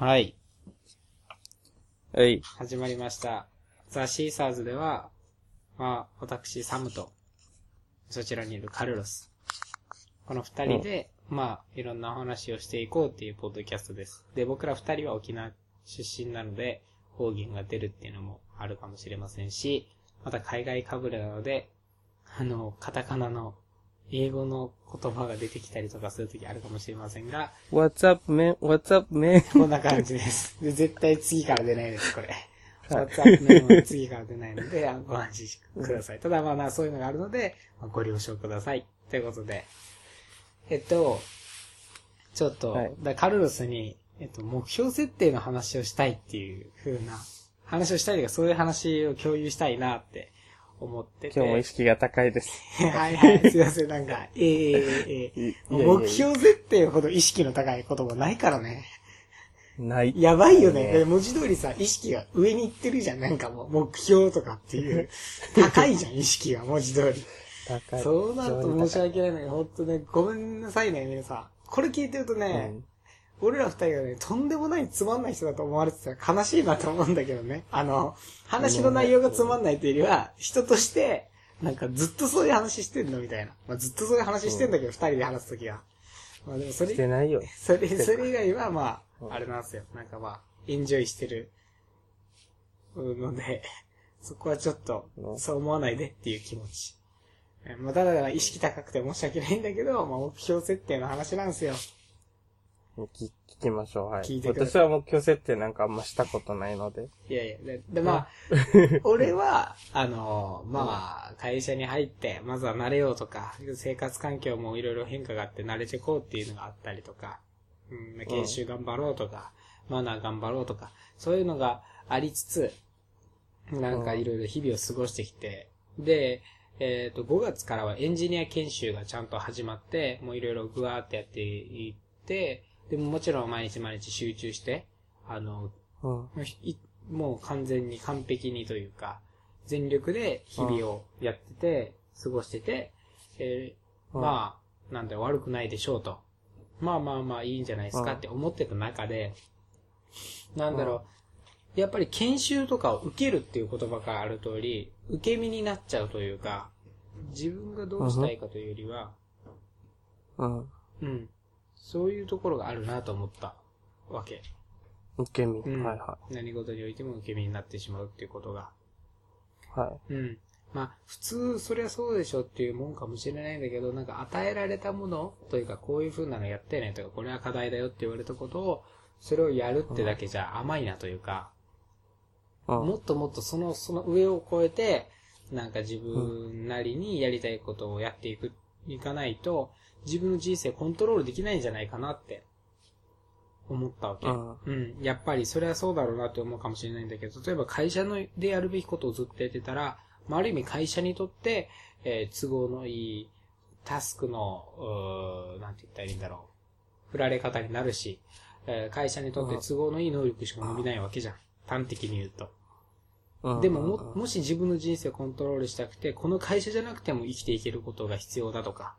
はい。はい。始まりました。ザ・シーサーズでは、まあ、私、サムと、そちらにいるカルロス。この二人で、まあ、いろんなお話をしていこうっていうポッドキャストです。で、僕ら二人は沖縄出身なので、方言が出るっていうのもあるかもしれませんし、また海外かぶれなので、あの、カタカナの英語の言葉が出てきたりとかするときあるかもしれませんが、What's up, man? What's up, man? こんな感じです。で、絶対次から出ないです、これ。はい WhatsApp メモは次から出ないので、あご安心ください。ただまあな、そういうのがあるので、まあご了承ください。ということで、えっと、ちょっと、はいだカルロスに、えっと、目標設定の話をしたいっていう風な、話をしたいというか、そういう話を共有したいなって思ってて。今日も意識が高いです。はいはい、すいません、なんか、ええええええいいやいやいや目標設定ほど意識の高い言葉ないからね。ない。やばいよね。ね文字通りさ、意識が上に行ってるじゃん。なんかもう、目標とかっていう。高いじゃん、意識が、文字通り。高い。そうなると申し非訳ないんだけど、ほんとね、ごめんなさいね、皆さん。これ聞いてると常にね、俺ら二人がね、とんでもないつまんない人だと思われてたら悲しいなと思うんだけどね。あの、話の内容がつまんないというよりは、人として、なんかずっとそういう話してんのみたいな。まあ、ずっとそういう話してんだけど、二人で話すときは。まあでもそうん。れしてないよ。それ、それ以外は、まあ、うんあれなんですよ。なんかまあ、エンジョイしてるので、そこはちょっとう、んそう思わないでっていう気持ち。えまあ、ただ意識高くて申し訳ないんだけど、まあ、目標設定の話なんですよ。聞聞きましょう。はい。聞いてください私は目標設定なんかあんましたことないので。いやいや、で、でまあ、俺は、あの、まあ、会社に入って、まずは慣れようとか、生活環境もいろいろ変化があって慣れていこうっていうのがあったりとか、うん、研修頑張ろうとか、マナー頑張ろうとか、そういうのがありつつ、なんかいろいろ日々を過ごしてきて、で、えっ、と、5月からはエンジニア研修がちゃんと始まって、もういろいろぐわーってやっていって、でももちろん毎日毎日集中して、あの、うん。もう完全に完璧にというか、全力で日々をやってて、過ごしてて、えーうんまあ、なんだよ悪くないでしょうと。まあまあまあいいんじゃないですかうんって思ってた中で、なんだろう、やっぱり研修とかを受けるっていう言葉からある通り、受け身になっちゃうというか、自分がどうしたいかというよりは、うん。うん、そういうところがあるなと思ったわけ。受け身。うんはいは何事においても受け身になってしまうっていうことが。い。はうん。まあ、普通、そりゃそうでしょっていうもんかもしれないんだけど、なんか与えられたものというか、こういう風なのやってねとか、これは課題だよって言われたことを、それをやるってだけじゃ甘いなというか、い。うん。もっともっとその、その上を超えて、なんか自分なりにやりたいことをやっていく、いかないと、自分の人生コントロールできないんじゃないかなって、思ったわけ。うんうん。やっぱりそれはそうだろうなって思うかもしれないんだけど、例えば会社のでやるべきことをずっとやってたら、まあ、ある意味会社にとって、えー都合のいいタスクの、うーなんて言ったらいいんだろう。振られ方になるし、えー会社にとって都合のいい能力しか伸びないわけじゃん。端的に言うと。うん。でもも、もし自分の人生をコントロールしたくて、この会社じゃなくても生きていけることが必要だとか、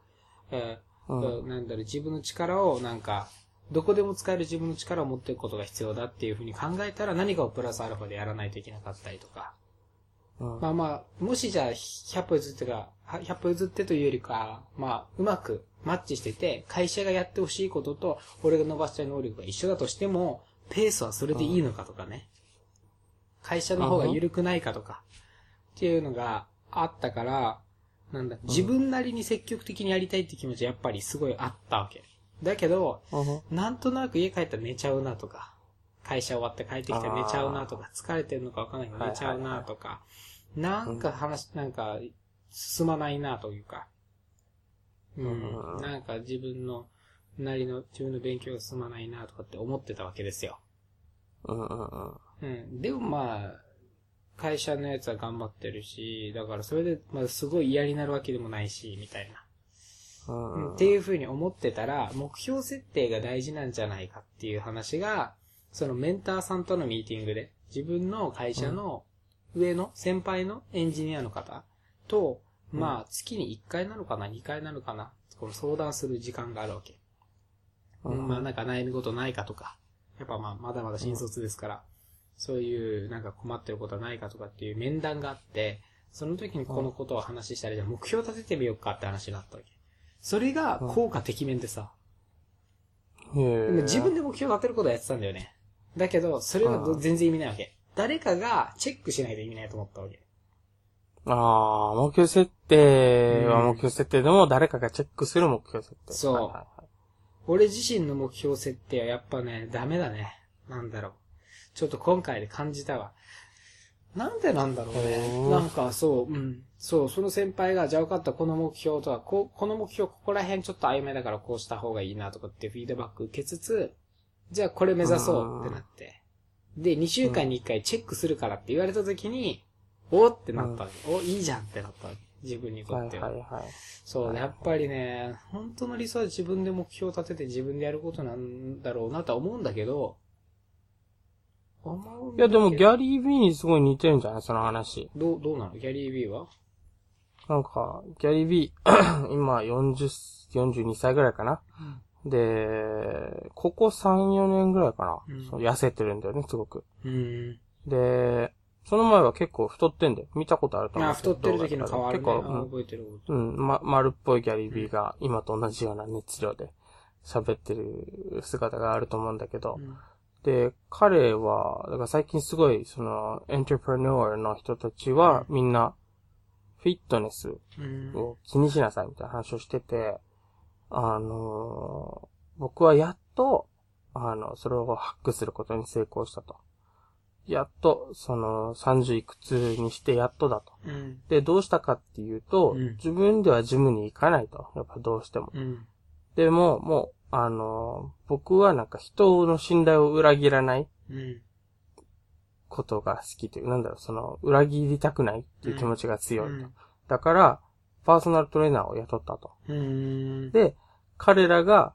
えーうんなんだろう、自分の力をなんか、どこでも使える自分の力を持っていくことが必要だっていうふうに考えたら何かをプラスアルファでやらないといけなかったりとか。うん。まあまあ、もしじゃあ100歩譲ってが、は100歩譲ってというよりか、まあ、うまくマッチしてて、会社がやってほしいことと、俺が伸ばしたい能力が一緒だとしても、ペースはそれでいいのかとかね。会社の方が緩くないかとか、っていうのがあったから、なんだ、自分なりに積極的にやりたいって気持ちはやっぱりすごいあったわけ。だけど、うん。なんとなく家帰ったら寝ちゃうなとか、会社終わって帰ってきたら寝ちゃうなとか、疲れてるのかわかんないけど寝ちゃうなとか、なんか話、なんか進まないなというか、ううんん、なんか自分の、なりの、自分の勉強が進まないなとかって思ってたわけですよ。うんうんうん。うん。でもまあ、会社のやつは頑張ってるし、だからそれで、まあすごい嫌になるわけでもないし、みたいな。うん。っていうふうに思ってたら、目標設定が大事なんじゃないかっていう話が、そのメンターさんとのミーティングで、自分の会社の上の先輩のエンジニアの方と、まあ月に1回なのかな、2回なのかな、この相談する時間があるわけ。うんまあなんか悩み事ないかとか、やっぱまあ、まだまだ新卒ですから、そういうなんか困ってることはないかとかっていう面談があって、その時にこのことを話したら、じゃあ目標立ててみようかって話があったわけ。それが効果てきめんでさ、自分で目標立てることはやってたんだよね。だけど、それは全然意味ないわけ。誰かがチェックしないと意味ないと思ったわけ。ああ、目標設定はうん目標設定でも誰かがチェックする目標設定。そう俺自身の目標設定はやっぱね、ダメだね。なんだろう。ちょっと今回で感じたわ。なんでなんだろうね。なんかそう、うん。そう、その先輩が、じゃあ分かった、この目標とは、ここの目標、ここら辺ちょっと曖昧だからこうした方がいいなとかってフィードバック受けつつ、じゃあこれ目指そうってなって。で、2週間に1回チェックするからって言われた時に、おーってなったわけ。お、いいじゃんってなったわけ。自分にとはいっては。はいはい。そう、はいやっぱりね、本当の理想は自分で目標を立てて自分でやることなんだろうなとは思うんだけど、いやでもギャャリー・ビーにすごい似てるんじゃない？その話。どう、どうなの？ギャリー・ビーは？なんか、ギャリー・ビー、今40、42歳ぐらいかな？で、ここ3、4年ぐらいかな？うん痩せてるんだよね、すごく。うん。で、その前は結構太ってんだよ。見たことあると思う。まあ、太ってる時の変わるね。結構、あ覚えてる。うん、うん、ま、丸っぽいギャリー・ビーが今と同じような熱量で喋ってる姿があると思うんだけど、うんで、彼は、だから最近すごい、その、エントレプレノーの人たちは、みんな、フィットネスうん。を気にしなさいみたいな話をしてて、あのー僕はやっと、あの、それをハックすることに成功したと。やっと、その、30いくつにしてやっとだと。うん。で、どうしたかっていうと、うん自分ではジムに行かないと。やっぱどうしても。うん。でも、もう、あのー僕はなんか人の信頼を裏切らないうん。ことが好きという、なんだろう、その、裏切りたくないっていう気持ちが強いと。うんだから、パーソナルトレーナーを雇ったと。うん。で、彼らが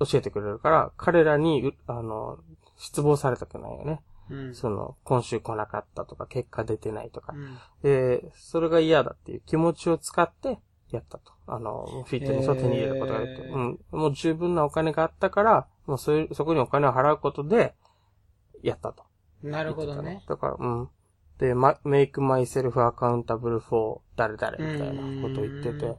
教えてくれるから、彼らに、うあの、失望されたくないよね。うん。その、今週来なかったとか、結果出てないとかう。ん。で、それが嫌だっていう気持ちを使って、やったと。あの、フィットネスを手に入れることができて、へーうん。もう十分なお金があったから、もうそういう、そこにお金を払うことで、やったと。なるほどね。だから、うん。で、ま、make myself accountable for 誰々みたいなことを言ってて、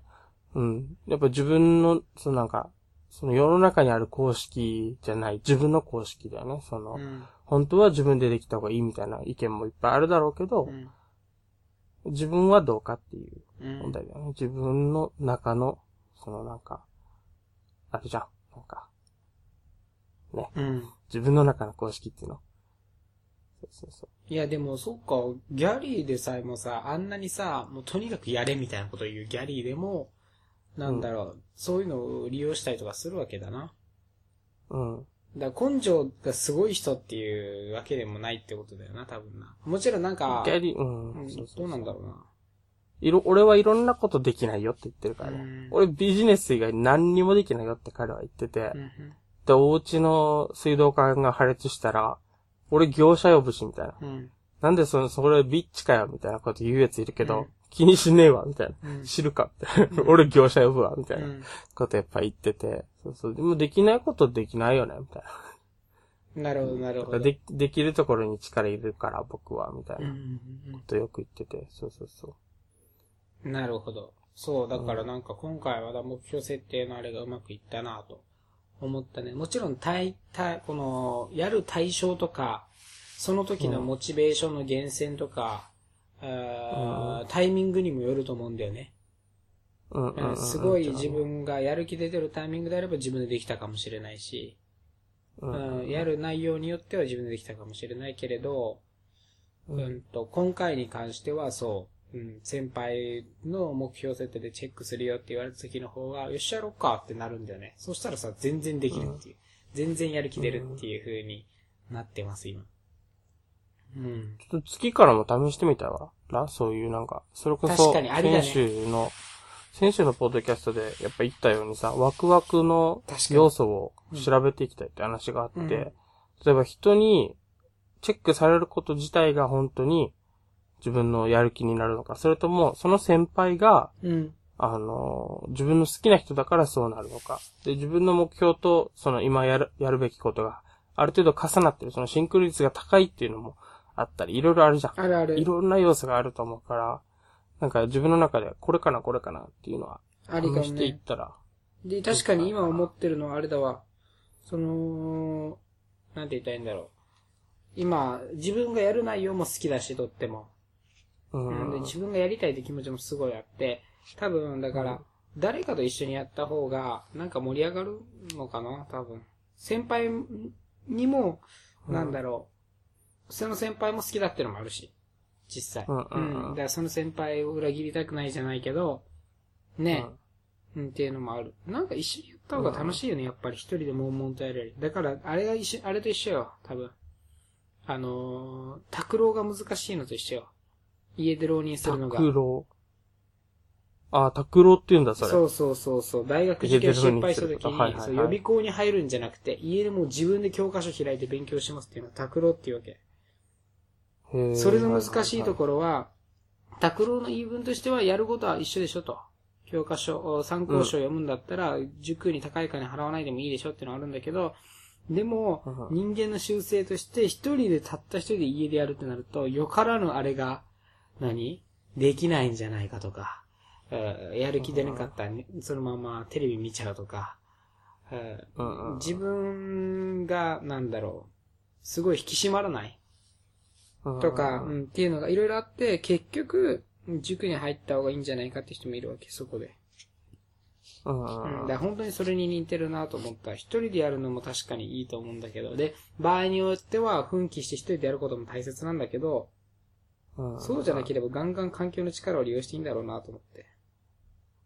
うん。やっぱ自分の、そのなんか、その世の中にある公式じゃない、自分の公式だよね。その、うん。本当は自分でできた方がいいみたいな意見もいっぱいあるだろうけど、うん。自分はどうかっていううん問題だよね。自分の中の、そのなんか、あるじゃん。なんか、うん。自分の中の公式っていうの。そうそうそう。いや、でも、そっか、ギャリーでさえもさ、あんなにさ、もうとにかくやれみたいなことを言うギャリーでも、なんだろう、そういうのを利用したりとかするわけだな。うん。だ根性がすごい人っていうわけでもないってことだよな、多分な。もちろんなんか、ギャリー、うん。どうなんだろうな。いろ、俺はいろんなことできないよって言ってるからね。うん俺ビジネス以外何にもできないよって彼は言ってて。うんで、お家の水道管が破裂したら、俺業者呼ぶし、みたいな。うん。なんでその、それビッチかよ、みたいなこと言うやついるけど、うん気にしねえわ、みたいな。うん知るか、みたいな。俺業者呼ぶわ、みたいなうんことやっぱ言ってて。そうそう。でもできないことできないよね、みたいな。なるほど、なるほど。で、できるところに力入れるから、僕は、みたいうんうなんうんことよく言ってて。そうそうそう。うんなるほど。そう、だからなんか今回は目標設定のあれがうまくいったなと思ったね。もちろん対、対、この、やる対象とか、その時のモチベーションの源泉とか、あータイミングにもよると思うんだよね。うんうんうんうん。すごい自分がやる気出てるタイミングであれば自分でできたかもしれないし、うんやる内容によっては自分でできたかもしれないけれど、うんと、今回に関してはそう、うん、先輩の目標設定でチェックするよって言われた時の方が、よっしゃやろうかってなるんだよね。そしたらさ、全然できるっていう。全然やる気出るっていう風になってます、今。うん。ちょっと月からも試してみたわ。な、そういうなんか、それこそ、確かにありだね先週の、先週のポッドキャストでやっぱ言ったようにさ、ワクワクの要素を調べていきたいって話があって、うん例えば人にチェックされること自体が本当に自分のやる気になるのか、それともその先輩が、うん。あの、自分の好きな人だからそうなるのか。で、自分の目標と、その今やる、やるべきことがある程度重なってる、そのシンクロ率が高いっていうのもあったり、いろいろあるじゃん。あるある。いろんな要素があると思うから、なんか自分の中でこれかなこれかなっていうのは、ありかしていっね。たら、で、確かに今思ってるのはあれだわ。その、なんて言ったらいいんだろう。今、自分がやる内容も好きだし、とっても。ううんでん。自分がやりたいって気持ちもすごいあって、多分、だから、誰かと一緒にやった方が、なんか盛り上がるのかな多分。先輩にも、なんだろう、その先輩も好きだってのもあるし。実際。うんうんうんだからその先輩を裏切りたくないじゃないけど、ね、うん、っていうのもある。なんか一緒にやった方が楽しいよね、やっぱり一人で悶々とやるより。だから、あれが一緒、あれと一緒よ、多分。あのー、拓郎が難しいのと一緒よ。家で浪人するのが。拓郎。あ、拓郎って言うんだ、それ。そうそうそうそう。大学受験失敗した時に、家で浪人することはいはいはいそう予備校に入るんじゃなくて、家でもう自分で教科書開いて勉強しますっていうのは拓郎っていうわけ。それの難しいところは、拓郎の言い分としてはやることは一緒でしょと。教科書、参考書を読むんだったら、塾に高い金払わないでもいいでしょっていうのはあるんだけど、でも、う人間の習性として、一人でたった一人で家でやるってなると、よからぬあれが、何？できないんじゃないかとか、うんやる気出なかったら、ね、そのままテレビ見ちゃうとか、自分が、なんだろう、すごい引き締まらない。うんとか、うん、っていうのがいろいろあって、結局、塾に入った方がいいんじゃないかって人もいるわけ、そこで。うんうん、だから本当にそれに似てるなと思った。一人でやるのも確かにいいと思うんだけど、で、場合によっては奮起して一人でやることも大切なんだけど、うんそうじゃなければガンガン環境の力を利用していいんだろうなと思って。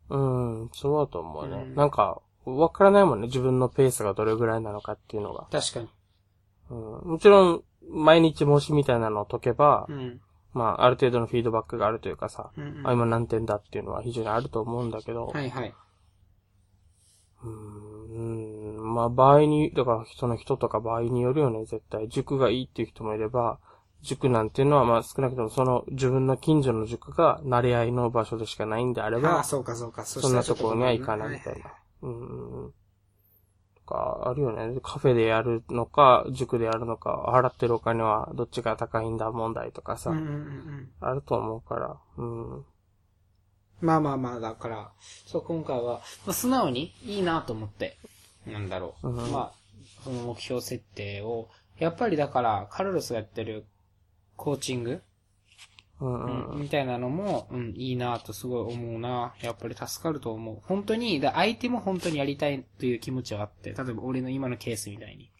うん、そうだと思うね。うんなんか、わからないもんね。自分のペースがどれぐらいなのかっていうのが。確かに。うん、もちろん、毎日模試みたいなのを解けば、うん。まあ、ある程度のフィードバックがあるというかさ、うん、うん。あ、今何点だっていうのは非常にあると思うんだけど、はいはい。うん、うんまあ、場合に、だから人の人とか場合によるよね、絶対。塾がいいっていう人もいれば、塾なんていうのは、まあ少なくともその自分の近所の塾が慣れ合いの場所でしかないんであれあばあ、、そうかそうか。そそんなところには行かないみたいはな。うん。とか、あるよね。カフェでやるのか、塾でやるのか、払ってるお金はどっちが高いんだ問題とかさ、うんうんうんうん。あると思うから、うん。まあまあまあ、だから、そう、今回は、まあ、素直にいいなと思って、なんだろう。うんまあ、その目標設定を、やっぱりだから、カルロスがやってるコーチング、うんううんん。みたいなのも、うん、いいなとすごい思うな。やっぱり助かると思う。本当に、だ相手も本当にやりたいという気持ちはあって、例えば俺の今のケースみたいに。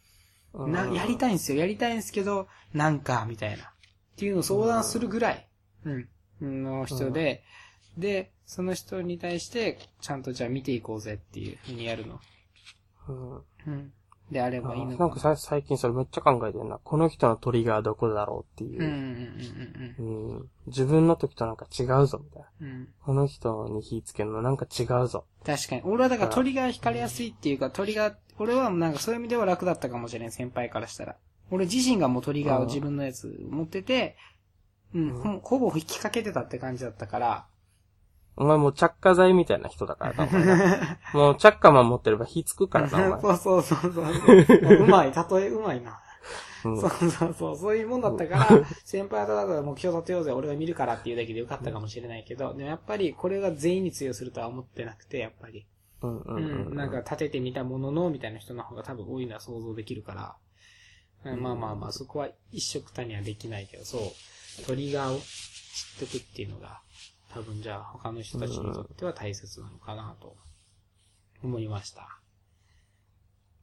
うんな、やりたいんですよ。やりたいんですけど、なんか、みたいな。っていうのを相談するぐらい、うん、の人で、で、その人に対して、ちゃんとじゃあ見ていこうぜっていうふうにやるの。うんうん。であればいいのなんかさ最近それめっちゃ考えてるな。この人のトリガーどこだろうっていうんうんう。うんうん自分の時となんか違うぞ、みたいな。うんうん。うん。この人に火つけるのなんか違うぞ。確かに。俺はだから鳥が惹かれやすいっていうか、鳥が、俺はなんかそういう意味では楽だったかもしれん、先輩からしたら。俺自身がもうトリお前もう着火剤みたいな人だからな、お前な。もう着火マン持ってれば火つくからな、お前。そうそうそうそう。うまい、例えうまいな。うん。そうそうそう、そういうもんだったから、先輩とだから目標立てようぜ、俺が見るからっていうだけでよかったかもしれないけど、でもやっぱりこれが全員に通用するとは思ってなくて、やっぱり。うんうんううん。ん、なんか立ててみたものの、みたいな人の方が多分多いのは想像できるから、うん。まあまあまあ、そこは一色たにはできないけど、そう、トリガーを知っとくっていうのが、多分じゃあ他の人たちにとっては大切なのかなと思いました。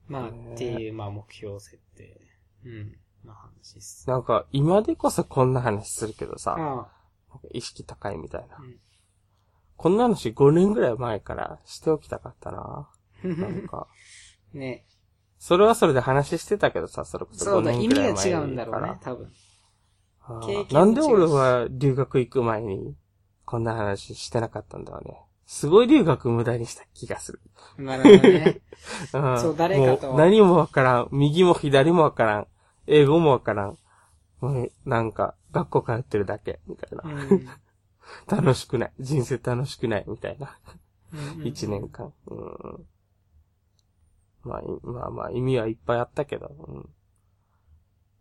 まあ、っていう、まあ目標設定、うん、の話です。なんか、今でこそこんな話するけどさ、意識高いみたいな。うんこんな話5年ぐらい前からしておきたかったな。なんか、あ、ね。それはそれで話してたけどさ、それこそ5そうだ、意年ぐらい前味が違うんだろうからね、多分。なんで俺は留学行く前にこんな話してなかったんだろうね。すごい留学無駄にした気がする。なるほどね。うんそう誰かともう何もわからん。右も左もわからん。英語もわからん。もうなんか、学校通ってるだけ、みたいな。うん 楽しくない。人生楽しくない、みたいな。一年間。うん。まあ、いまあまあ、意味はいっぱいあったけど、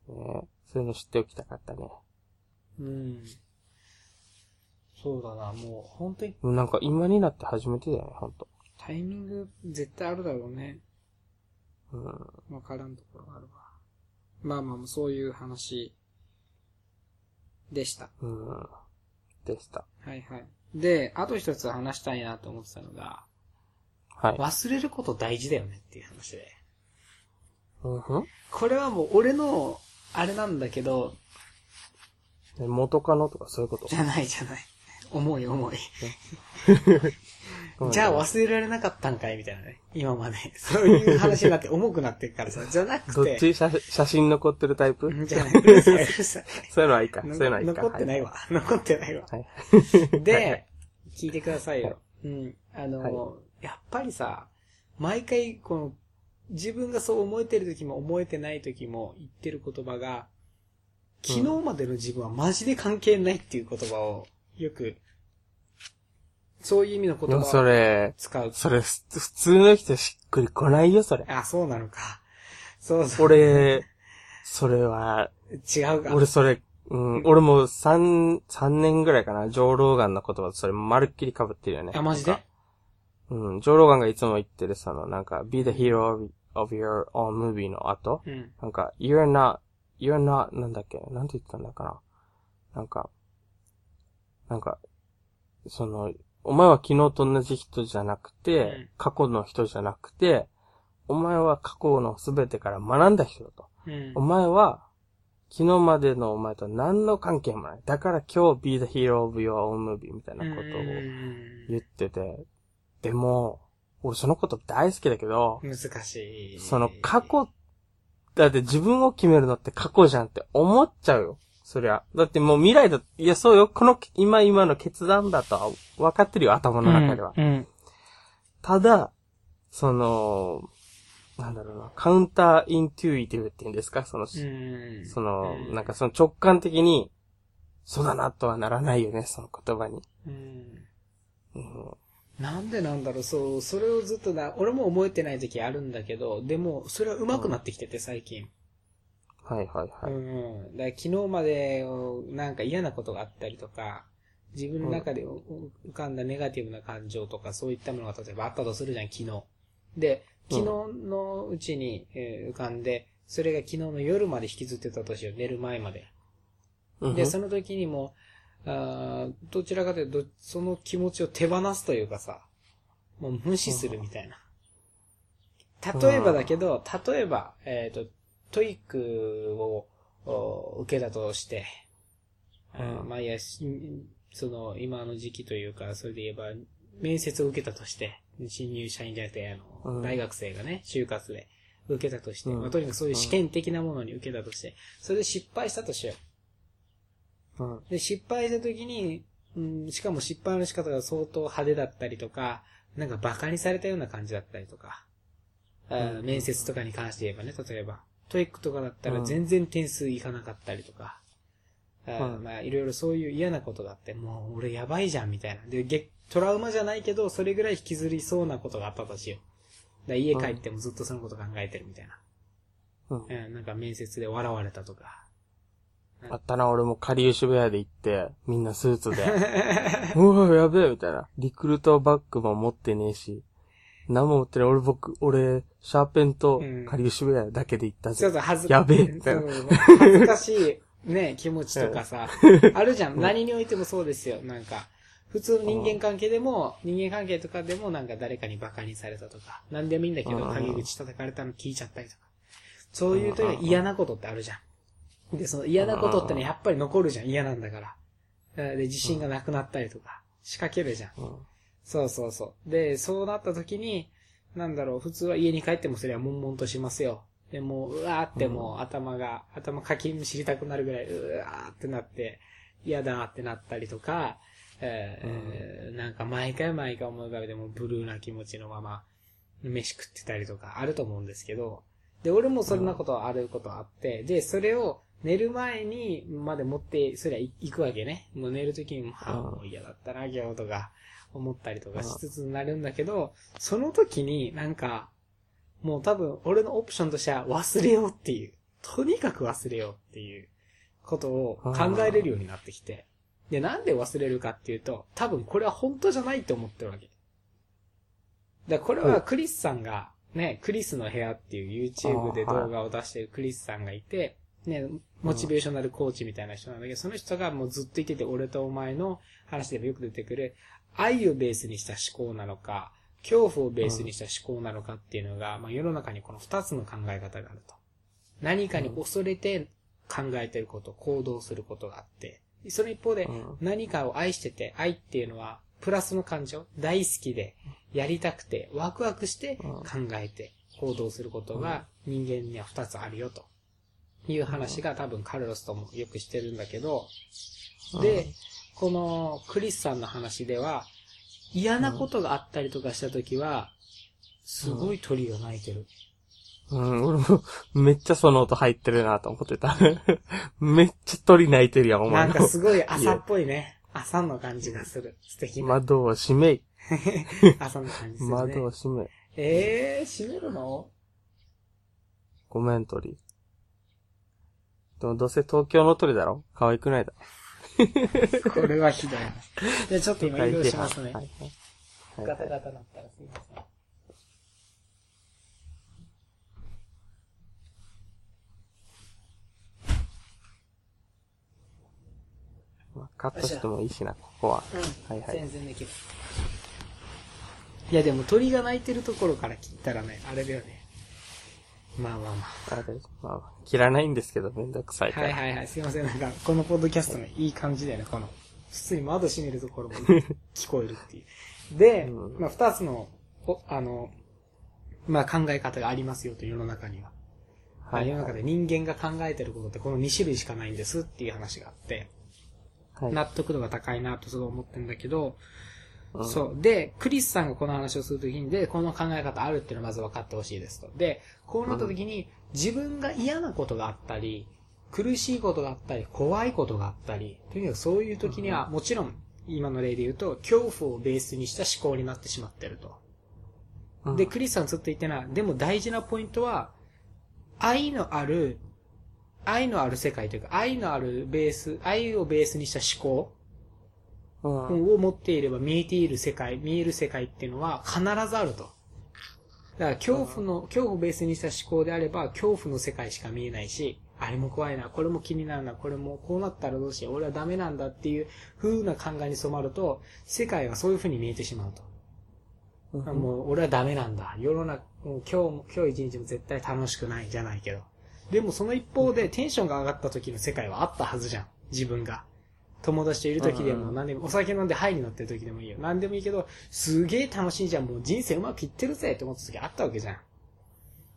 うん。ね。そういうの知っておきたかったね。うん。そうだな、もう、本当になんか今になって初めてだよね、ほんと。タイミング絶対あるだろうね。うん。わからんところがあるわ。まあまあ、そういう話でした。うん。でした。はいはい。で、あと一つ話したいなと思ってたのが、はい。忘れること大事だよねっていう話で。うんふんこれはもう俺の、あれなんだけど、え元カノとかそういうこと？じゃないじゃない。重い重い。じゃあ忘れられなかったんかいみたいなね。今まで。そういう話になって重くなってるからさ。じゃなく。どってち写写真残ってるタイプ？じゃないうるさいうるさい。そういうのはいいか。そういうのはいいか。残ってないわ。残ってないわ。はい。で、聞いてくださいはよ。うん。あの、はやっぱりさ、毎回、この、自分がそう思えてる時も思えてない時も言ってる言葉が、昨日までの自分はマジで関係ないっていう言葉を、よく、そういう意味の言葉そをれ、使う。それ、ふ普通の人しっくりこないよ、それ。あ、そうなのか。そうそう。俺、それは、違うか。俺それ、うん、俺も三、三年ぐらいかな、ジョー・ローガンの言葉とそれまるっきり被ってるよね。あ、マジで？うん、ジョー・ローガンがいつも言ってるその、なんか、be the hero of, of your own movie の後、うん。なんか、you're not, you're not, なんだっけ、なんて言ってたんだかな。なんか、なんか、その、お前は昨日と同じ人じゃなくて、うん過去の人じゃなくて、お前は過去のすべてから学んだ人だと。うんお。前は、昨日までのお前と何の関係もない。だから今日 be the hero of your own movie みたいなことをうん言ってて。でも、俺そのこと大好きだけど、難しい。その過去、だって自分を決めるのって過去じゃんって思っちゃうよ。そりゃ。だってもう未来だ、いやそうよ、この今今の決断だとは分かってるよ、頭の中では。うん。ただ、その、なんだろうな、カウンターイントゥイティブっていうんですか？その、うん。その、うんなんかその直感的に、そうだなとはならないよね、その言葉に。うん。うんなんでなんだろう、そう、それをずっとな、俺も覚えてない時あるんだけど、でも、それは上手くなってきてて、最近。はいはいはい。うん。だ昨日まで、なんか嫌なことがあったりとか、自分の中で浮かんだネガティブな感情とか、そういったものが例えばあったとするじゃん、昨日。で、昨日のうちに、えー浮かんで、それが昨日の夜まで引きずってたとしよう、寝る前まで。で、その時にも、あーどちらかというと、その気持ちを手放すというかさ、もう無視するみたいな。例えばだけど、例えば、えっ、と、 TOEIC を受けたとして、うん。まあいや、しその、今の時期というか、それで言えば、面接を受けたとして、新入社員じゃなくて、あの、うん。大学生がね、就活で受けたとして、うん。まあ、とにかくそういう試験的なものに受けたとして、それで失敗したとしよう。うん。で、失敗した時に、うん、しかも失敗の仕方が相当派手だったりとか、なんか馬鹿にされたような感じだったりとか、うん。面接とかに関して言えばね、例えば、 TOEIC とかだったらうん全然点数いかなかったりとか、あまあ、いろいろそういう嫌なことがあって、もう俺やばいじゃんみたいな。で、げトラウマじゃないけど、それぐらい引きずりそうなことがあったとしよう。だ家帰ってもずっとそのこと考えてるみたいな。うんうん、なんか面接で笑われたとか。あったな、俺もかりゆし部屋で行って、みんなスーツで、うわ、やべえ、みたいな。リクルートバッグも持ってねえし、何も持ってない。俺僕、俺、シャーペンとうんかりゆし部屋だけで行ったぜ。ちょっと恥ずやべえみたいなそう恥ずかしい、ね、気持ちとかさ、あるじゃん。何においてもそうですよ。なんか、普通の人間関係でも、人間関係とかでもなんか誰かに馬鹿にされたとか、なんでもいいんだけど、うん陰口叩かれたの聞いちゃったりとか。そういうと嫌なことってあるじゃん。で、その嫌なことってね、やっぱり残るじゃん。嫌なんだから。で、自信がなくなったりとか、仕掛けるじゃん。うんそうそうそう。で、そうなった時に、なんだろう、普通は家に帰ってもそれは悶々としますよ。でもう、うわーってもう頭が、頭かきむしりたくなるぐらい、うわーってなって、嫌だってなったりとか、えーなんか毎回毎回思い浮かべてもブルーな気持ちのまま、飯食ってたりとかあると思うんですけど、で、俺もそんなことはあることはあって、で、それを寝る前にまで持って、そりゃ行くわけね。もう寝るときにも、ああ、もう嫌だったな、今日とか、思ったりとかしつつになるんだけど、その時になんか、もう多分俺のオプションとしては忘れようっていう。とにかく忘れようっていうことを考えれるようになってきて。で、なんで忘れるかっていうと、多分これは本当じゃないって思ってるわけ。だこれはクリスさんが、ね、クリスの部屋っていう YouTube で動画を出してるクリスさんがいて、ね、モチベーショナルコーチみたいな人なんだけど、その人がもうずっと言ってて、俺とお前の話でもよく出てくる、愛をベースにした思考なのか、恐怖をベースにした思考なのかっていうのが、まあ世の中にこの二つの考え方があると。何かに恐れて考えてること、行動することがあって、その一方で何かを愛してて、愛っていうのはプラスの感情、大好きで、やりたくて、ワクワクして考えて行動することが人間には二つあるよと。いう話が多分カルロスともよくしてるんだけど、で、このクリスさんの話では、嫌なことがあったりとかした時は、すごい鳥が鳴いてる。うん、俺も、めっちゃその音入ってるなと思ってた。めっちゃ鳥鳴いてるやん、お前なんかすごい朝っぽいね。朝の感じがする。素敵な。窓を閉めい。朝の感じする、ね。窓を閉めい。えー、閉めるの？ごめん、鳥。でもどうせ東京の鳥だろ？可愛くないだろ？これはひどい。じゃあちょっと今移動しますね。はいはい、ガタガタなったらすいません。まあ、カットしてもいいしな、ここは。うん。はいはい。全然できる。いやでも鳥が鳴いてるところから切ったらね、あれだよね。まあまあまあ。あまあ、切らないんですけど、めんどくさいから。はいはいはい。すいません。なんか、このポッドキャストのいい感じだよね、この。普通に窓閉めるところも、聞こえるっていう。で、うん、まあ二つの、あの、まあ考え方がありますよと、世の中には。はい、世の中で人間が考えてることってこの2種類しかないんですっていう話があって、はい、納得度が高いなとすごい思ってるんだけど、そう。で、クリスさんがこの話をするときに、で、この考え方あるっていうのをまず分かってほしいですと。で、こうなったときに、自分が嫌なことがあったり、苦しいことがあったり、怖いことがあったり、とにかくそういう時には、もちろん、今の例で言うと、恐怖をベースにした思考になってしまってると。で、クリスさんずっと言ってな、でも大事なポイントは、愛のある、愛のある世界というか、愛のあるベース、愛をベースにした思考を持っていれば見えている世界、見える世界っていうのは必ずあると。だから恐怖の、恐怖をベースにした思考であれば、恐怖の世界しか見えないし、あれも怖いな、これも気になるな、これもこうなったらどうしよう、俺はダメなんだっていう風な考えに染まると、世界がそういう風に見えてしまうと。うん、もう、俺はダメなんだ。世の中、もう今日も、今日一日も絶対楽しくないじゃないけど。でもその一方でテンションが上がった時の世界はあったはずじゃん。自分が。友達といる時でも何でも、お酒飲んでハイになってる時でもいいよ。何でもいいけど、すげえ楽しいじゃん。もう人生うまくいってるぜって思った時あったわけじゃん。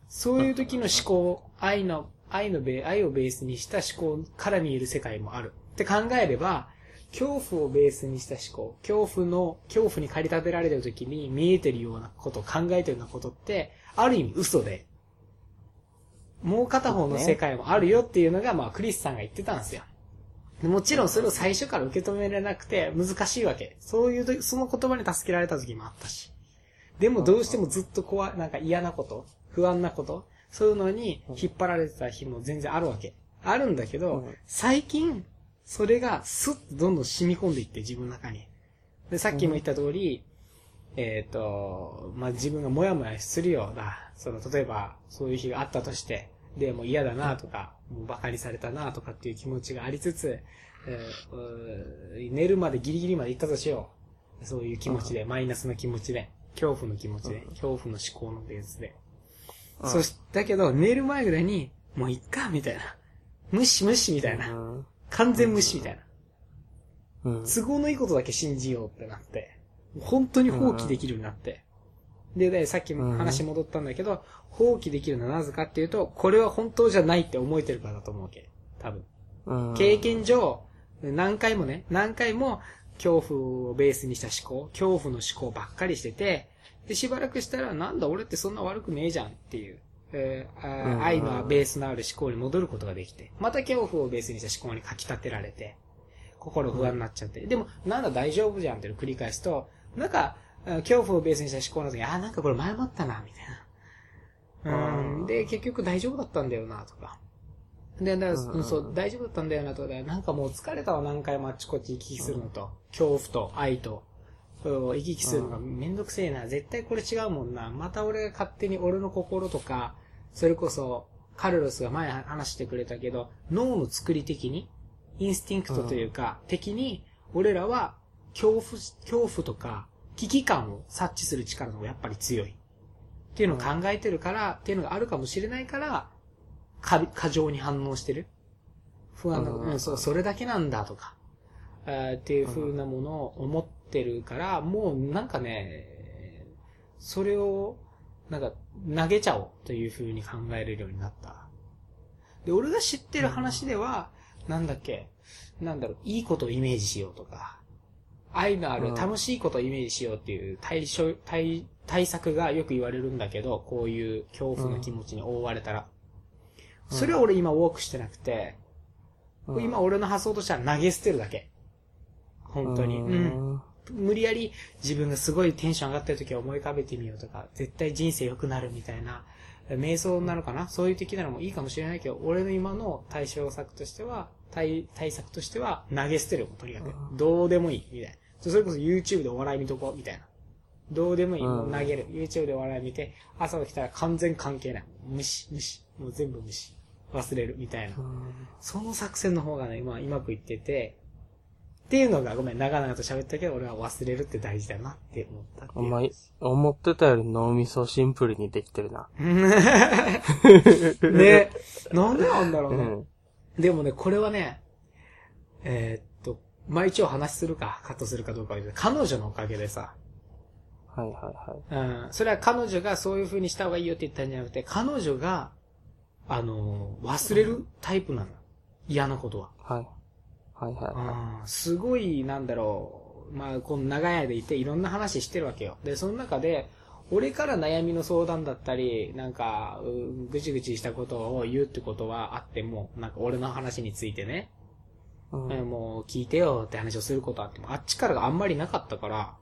そういう時の思考、愛の、愛のベ、愛をベースにした思考から見える世界もある。って考えれば、恐怖をベースにした思考、恐怖の、恐怖に駆り立てられてる時に見えてるようなこと、考えてるようなことって、ある意味嘘で、もう片方の世界もあるよっていうのが、まあ、クリスさんが言ってたんですよ。もちろんそれを最初から受け止められなくて難しいわけ。そういう、その言葉に助けられた時もあったし。でもどうしてもずっと怖い、なんか嫌なこと、不安なこと、そういうのに引っ張られてた日も全然あるわけ。あるんだけど、最近、それがスッとどんどん染み込んでいって自分の中に。で、さっきも言った通り、えっ、と、まあ、自分がモヤモヤするような、その、例えば、そういう日があったとして、で、もう嫌だなとか、もう馬鹿にされたなとかっていう気持ちがありつつ、えー、寝るまでギリギリまで行ったとしよう。そういう気持ちで、マイナスの気持ちで、恐怖の気持ちで、恐怖の思考のベースで。そし、だけど、寝る前ぐらいに、もういっか、みたいな。無視無視みたいな。完全無視みたいな。都合のいいことだけ信じようってなって、本当に放棄できるようになって。で、で、さっきも話戻ったんだけど、放棄できるのはなぜかっていうと、これは本当じゃないって思えてるからだと思うわけ。多分。経験上、何回もね、何回も恐怖をベースにした思考、恐怖の思考ばっかりしてて、で、しばらくしたら、なんだ俺ってそんな悪くねえじゃんっていう、えー、愛のベースのある思考に戻ることができて、また恐怖をベースにした思考にかき立てられて、心不安になっちゃって、でも、なんだ大丈夫じゃんっていうのを繰り返すと、なんか、恐怖をベースにした思考の時に、あ、なんかこれ前もったな、みたいな。うん。で、結局大丈夫だったんだよな、とか。で、だから、うんうんそう、大丈夫だったんだよなと。でなんかもう疲れたわ、何回もあっちこっち行き来するのと。恐怖と愛と。行き来するのがめんどくせえな。絶対これ違うもんな。また俺が勝手に俺の心とか、それこそ、カルロスが前話してくれたけど、脳の作り的に、インスティンクトというか、的に、俺らは、恐怖、恐怖とか、危機感を察知する力の方がやっぱり強い。っていうのを考えてるから、っていうのがあるかもしれないから、過過剰に反応してる。不安な、うんうん、そう、それだけなんだとか、っていう風なものを思ってるから、もうなんかね、それを、なんか、投げちゃおうという風に考えれるようになった。で、俺が知ってる話では、なんだっけ、なんだろう、いいことをイメージしようとか、愛のあるうん楽しいことをイメージしようっていう対処、対、対策がよく言われるんだけど、こういう恐怖の気持ちに覆われたら。それは俺今ウォークしてなくて、うん今俺の発想としては投げ捨てるだけ。本当に。ううん。ん。無理やり自分がすごいテンション上がってる時は思い浮かべてみようとか、絶対人生良くなるみたいな、瞑想なのかな？そういう的なのもいいかもしれないけど、俺の今の対処策としては、対、対策としては投げ捨てるとにかく。どうでもいい、みたいな。それこそ YouTube でお笑い見とこう、みたいな。どうでもいい、もう投げる。YouTube でお笑い見て、朝起きたら完全関係ない。無視、無視。もう全部無視。忘れる、みたいな。その作戦の方がね、まあ、うまくいってて、っていうのが、ごめん、長々と喋ったけど、俺は忘れるって大事だなって思ったっていう。お前、思ってたより脳みそシンプルにできてるな。ねなんでなんだろうね。うん。でもね、これはね、えーっと、まあ一応話するか、カットするかどうかは言う彼女のおかげでさ、はいはいはい。うん、それは彼女がそういう風にした方がいいよって言ったんじゃなくて、彼女が、あのー忘れるタイプなの。嫌なことは。はい。はいはいはうんすごい、なんだろう、まあ、この長い間いていろんな話してるわけよ。で、その中で、俺から悩みの相談だったり、なんか、うぐちぐちしたことを言うってことはあっても、なんか俺の話についてね、い。ううんん。もう聞いてよって話をすることあっても、あっちからがあんまりなかったから、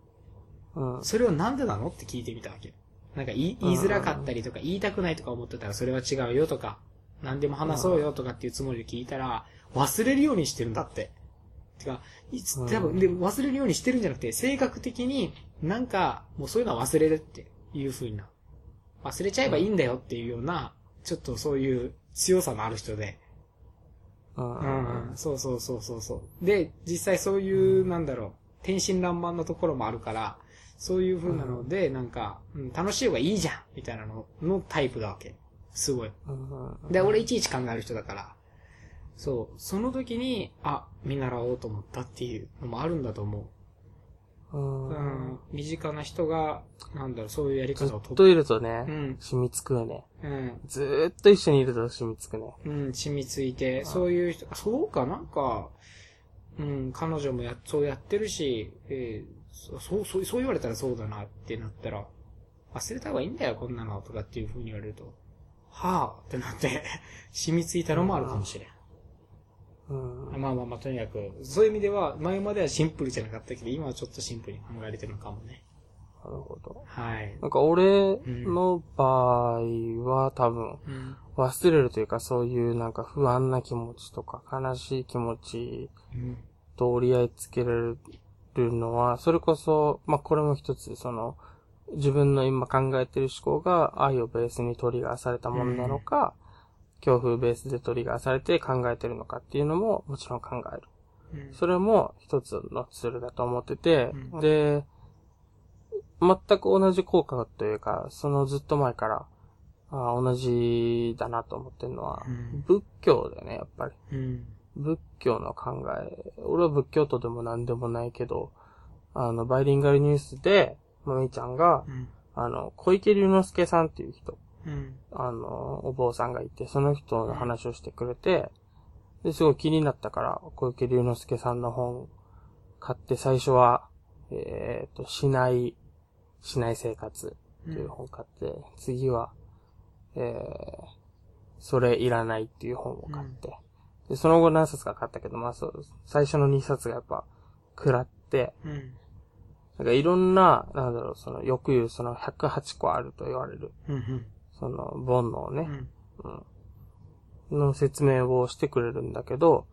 うん。それをなんでなのって聞いてみたわけ。なんか言い言いづらかったりとか、言いたくないとか思ってたらそれは違うよとか、何でも話そうよとかっていうつもりで聞いたら、忘れるようにしてるんだって。てか、いつ、多分、で、忘れるようにしてるんじゃなくて、性格的になんか、もうそういうのは忘れるっていう風な。忘れちゃえばいいんだよっていうような、ちょっとそういう強さのある人で。うん。そうそうそうそうそう。で、実際そういう、なんだろう、天真爛漫なところもあるから、そういう風なので、なんか、うん、楽しい方がいいじゃんみたいなののタイプだわけ。すごい。うん。で、俺いちいち考える人だから、そう、その時に、あ、見習おうと思ったっていうのもあるんだと思う。んん、身近な人が、なんだろう、そういうやりず方をとっといるとねう、ん、染みつくよね。うん、ずーっと一緒にいると染みつくね。うん、染みついて、そういう人、あそうか、なんか、うん、彼女もや、そうやってるし、えーそそう、そう、そう言われたらそうだなってなったら、忘れた方がいいんだよ、こんなの、とかっていう風に言われると、はぁってなって、染みついたのもあるかもしれん。うん。まあまあまあ、とにかく、そういう意味では、前まではシンプルじゃなかったけど、今はちょっとシンプルに考えれてるのかもね。なるほど。はい。なんか俺の場合は多分うん。忘れるというかそういうなんか不安な気持ちとか悲しい気持ちうん。と折り合いつけられるのは、それこそ、まあこれも一つその自分の今考えてる思考が愛をベースにトリガーされたものなのか、恐怖ベースでトリガーされて考えてるのかっていうのももちろん考える。うん。それも一つのツールだと思ってて、うんで、全く同じ効果というか、そのずっと前から、あ同じだなと思ってるのは、うん仏教だよね、やっぱり。うん。仏教の考え。俺は仏教徒でも何でもないけど、あの、バイリンガルニュースで、まみちゃんが、うん。あの、小池隆之介さんっていう人、うん。あの、お坊さんがいて、その人の話をしてくれて、で、すごい気になったから、小池隆之介さんの本買って、最初は、えっ、と、しない、しない生活っていう本買って、次は、えー、それいらないっていう本を買って、で、その後何冊か買ったけど、まあそう、最初の2冊がやっぱ、食らって、うん。なんかいろんな、なんだろう、その、よく言うその108個あると言われる、うん。その、煩悩をね、うん。うん。の説明をしてくれるんだけど、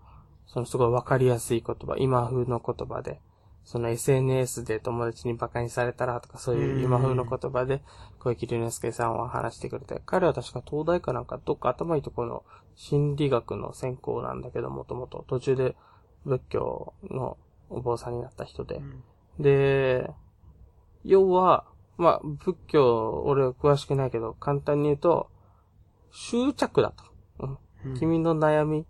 そのすごいわかりやすい言葉、今風の言葉で、その SNS で友達に馬鹿にされたらとかそういう今風の言葉で小池隆之介さんは話してくれて、彼は確か東大かなんかどっか頭いいところの心理学の専攻なんだけど、もともと途中で仏教のお坊さんになった人で。うんで、要は、まあ、仏教、俺は詳しくないけど、簡単に言うと、執着だと。うんうん君の悩み、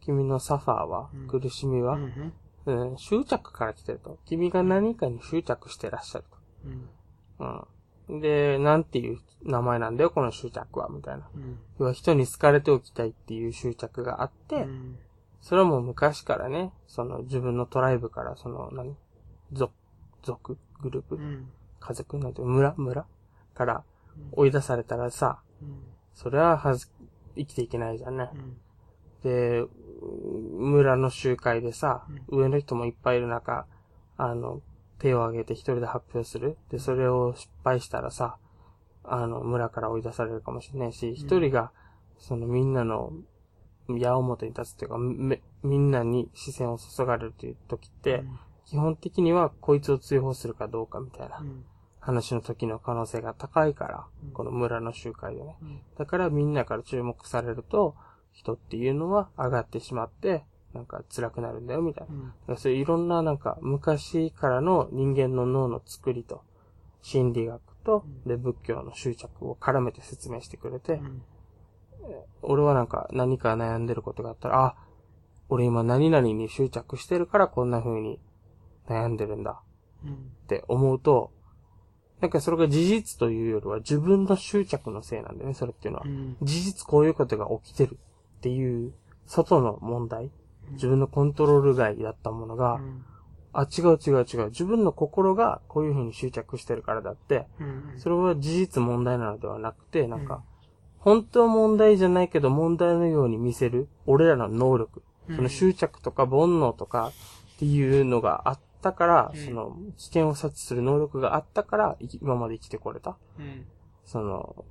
君のサファーは、うん苦しみは、うんうん執着から来てると。君が何かに執着してらっしゃるうんと。うん。で、なんていう名前なんだよ、この執着は、みたいな。うん要は人に好かれておきたいっていう執着があって、うんそれはもう昔からね、その自分のトライブから、その、何？族、族グループ、うん家族なんて、村村？から追い出されたらさ、うん。それははず、生きていけないじゃんね。う。ん。で、村の集会でさ、上の人もいっぱいいる中、あの、手を挙げて一人で発表する。で、それを失敗したらさ、あの、村から追い出されるかもしれないし、一人が、そのみんなの矢面に立つっていうか、めみんなに視線を注がれるという時って、基本的にはこいつを追放するかどうかみたいなうん。話の時の可能性が高いからうん、この村の集会でね。うん。だからみんなから注目されると、人っていうのは上がってしまって、なんか辛くなるんだよみたいな。うん。そういういろんななんか昔からの人間の脳の作りと、心理学と、で仏教の執着を絡めて説明してくれて、うん。俺はなんか何か悩んでることがあったら、あ、俺今何々に執着してるからこんな風に悩んでるんだ。うん。って思うと、なんかそれが事実というよりは自分の執着のせいなんだよね、それっていうのは。う。ん。事実こういうことが起きてるっていう外の問題、自分のコントロール外だったものが、うん。あ、違う違う違う、自分の心がこういう風に執着してるからだって、うん。それは事実問題なのではなくて、なんか、本当は問題じゃないけど問題のように見せる、俺らの能力、その執着とか煩悩とかっていうのがあったから、うんその危険を察知する能力があったから、今まで生きてこれた。うんその、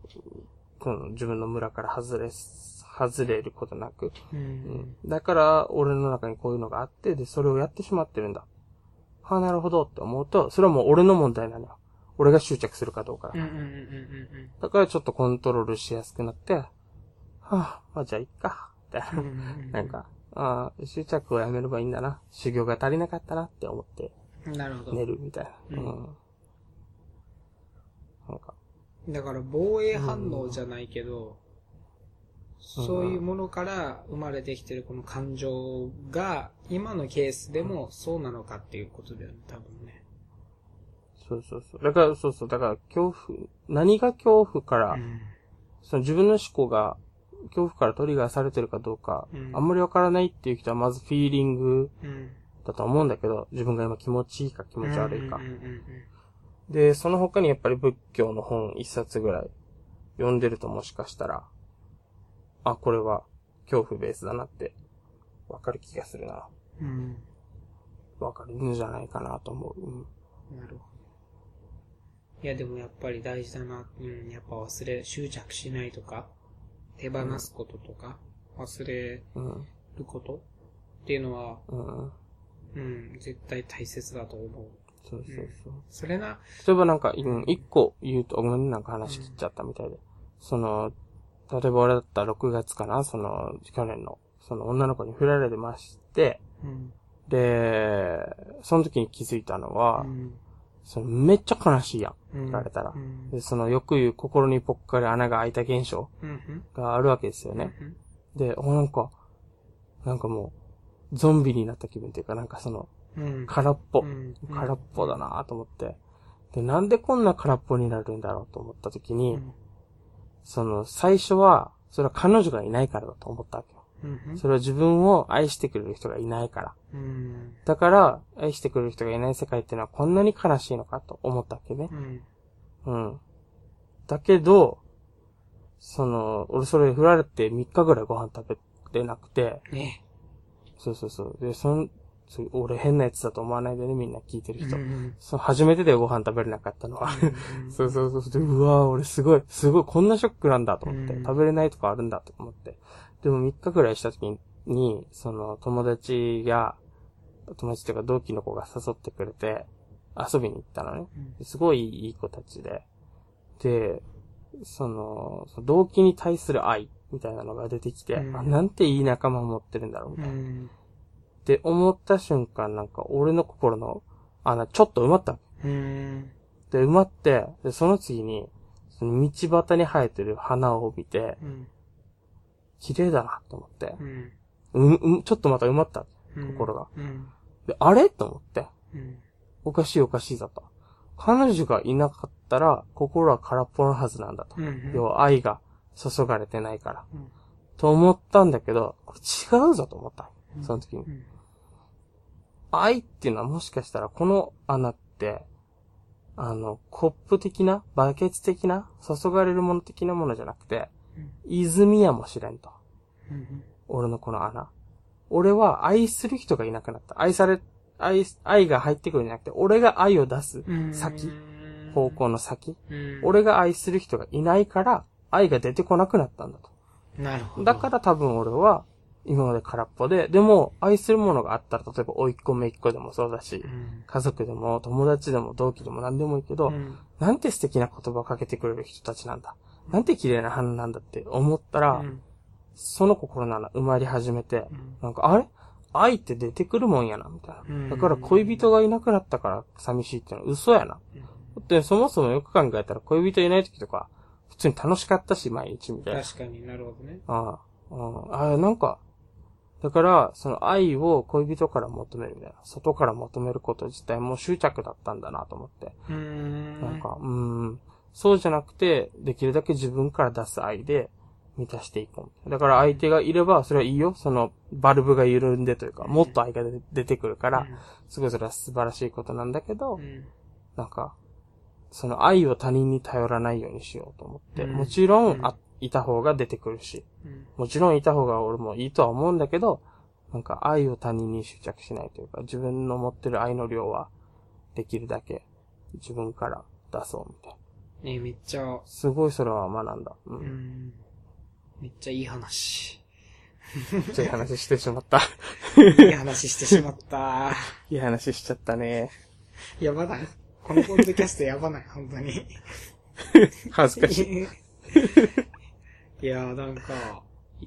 この自分の村から外れ、外れることなく。ううんん。だから、俺の中にこういうのがあって、で、それをやってしまってるんだ。はあ、なるほどって思うと、それはもう俺の問題なのよ。俺が執着するかどうかだ。うんうんうんうんだからちょっとコントロールしやすくなって、はあ、まあじゃあいっか。みたいな。なんか、ああ、執着をやめればいいんだな。修行が足りなかったなって思ってなるほど。寝るみたいな。ううんん。なんか、だから防衛反応じゃないけど、うんそういうものから生まれてきてるこの感情が、今のケースでもそうなのかっていうことだよね、多分ね。そうそうそう。だから、そうそう。だから、恐怖、何が恐怖から、うんその自分の思考が恐怖からトリガーされてるかどうか、うんあんまりわからないっていう人はまずフィーリングうん。だと思うんだけど、自分が今気持ちいいか気持ち悪いかで、その他にやっぱり仏教の本一冊ぐらい読んでるともしかしたら、あ、これは恐怖ベースだなってわかる気がするな。うん。わかるんじゃないかなと思う。うんうん。なるほど。いや、でもやっぱり大事だな。うん、やっぱ忘れ、執着しないとか、手放すこととか、忘れうん。ることっていうのは、うん。うん、絶対大切だと思う。そうそうそう。それな、例えばなんか、うん一個言うと、ごめんね、なんか話切っちゃったみたいで。その、例えば俺だったら6月かな、その、去年の、その女の子に振られてまして、うん。で、その時に気づいたのは、うんそのめっちゃ悲しいやん。うん振られたらうん。で、そのよく言う心にぽっかり穴が開いた現象。があるわけですよね。うんで、お、なんか、なんかもう、ゾンビになった気分っていうか、なんかその、うん。空っぽう。ん空っぽだなと思って。で、なんでこんな空っぽになるんだろうと思った時に、うんその、最初は、それは彼女がいないからだと思ったわけよ。うんそれは自分を愛してくれる人がいないから。うん。だから、愛してくれる人がいない世界っていうのはこんなに悲しいのかと思ったわけねう。ん。うん。だけど、その、俺それ振られて3日ぐらいご飯食べれなくて、ね。そうそうそう。で、そん、そう俺変なやつだと思わないでね、みんな聞いてる人。うんその初めてでご飯食べれなかったのは。うん そうそうそう。で、うわー俺すごい、すごい、こんなショックなんだと思って、うん食べれないとかあるんだと思って。でも3日くらいした時に、その友達が、友達というか同期の子が誘ってくれて、遊びに行ったのね。すごいいい子たちで。で、その、動機に対する愛みたいなのが出てきて、うんあなんていい仲間を持ってるんだろうみうたいな。ん。って思った瞬間なんか俺の心の穴ちょっと埋まった。うん。で、埋まって、で、その次に、その道端に生えてる花を見て、うん。綺麗だなと思って、うん。うん、うん、ちょっとまた埋まった。うん心が。うん。で、あれ？と思って、うん。おかしいおかしいだと。彼女がいなかったら、心は空っぽのはずなんだと。うん。要は愛が注がれてないから。うんと思ったんだけど、これ違うぞと思った。うんその時に。うん。愛っていうのはもしかしたらこの穴って、あの、コップ的な、バケツ的な、注がれるもの的なものじゃなくて、泉やもしれんと。うん。俺のこの穴。俺は愛する人がいなくなった。愛され、愛、愛が入ってくるんじゃなくて、俺が愛を出すうん。先、方向の先。うん。俺が愛する人がいないから、愛が出てこなくなったんだと。なるほど。だから多分俺は、今まで空っぽで、でも、愛するものがあったら、例えば、甥っ子姪っ子でもそうだしう、ん。家族でも、友達でも、同期でも何でもいいけど、うん。なんて素敵な言葉をかけてくれる人たちなんだ。なんて綺麗な花なんだって思ったら、うんその心の穴埋まり始めて、うんなんか、あれ？愛って出てくるもんやな、みたいな。うんだから恋人がいなくなったから寂しいってのは嘘やな。だってそもそもよく考えたら恋人いない時とか、普通に楽しかったし、毎日みたいな。確かになるほどね。ああ、うん、ああ、なんか、だから、その愛を恋人から求めるみたいな。外から求めること自体も執着だったんだなと思って。うーん。なんか、うーん、そうじゃなくて、できるだけ自分から出す愛で満たしていこう。だから相手がいれば、それはいいよ。その、バルブが緩んでというか、もっと愛が出出てくるから、すごいそれは素晴らしいことなんだけどう、ん、なんか、その愛を他人に頼らないようにしようと思って、うんもちろうんいた方が出てくるし、うん。もちろんいた方が俺もいいとは思うんだけど、なんか愛を他人に執着しないというか、自分の持ってる愛の量は、できるだけ自分から出そうみたいな。ねめっちゃ、すごいそれは学んだ。う。うんん。めっちゃいい話。そういう話してしまった。いい話してしまった。いい話しちゃったね。やばない。このポッドキャストやばない、本当に。恥ずかしい。いやー、なんか、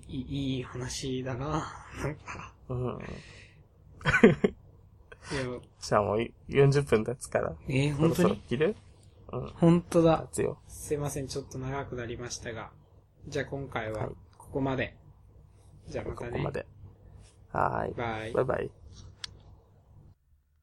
いいいい話だな。なんか。うん。じゃあもう40分経つから。えー、そろそろ本当に切る？うん。本当だ。すいません、ちょっと長くなりましたが。じゃあ今回ははい、ここまで。じゃあまたね。ここまで。はーい。バイバイ。バイ。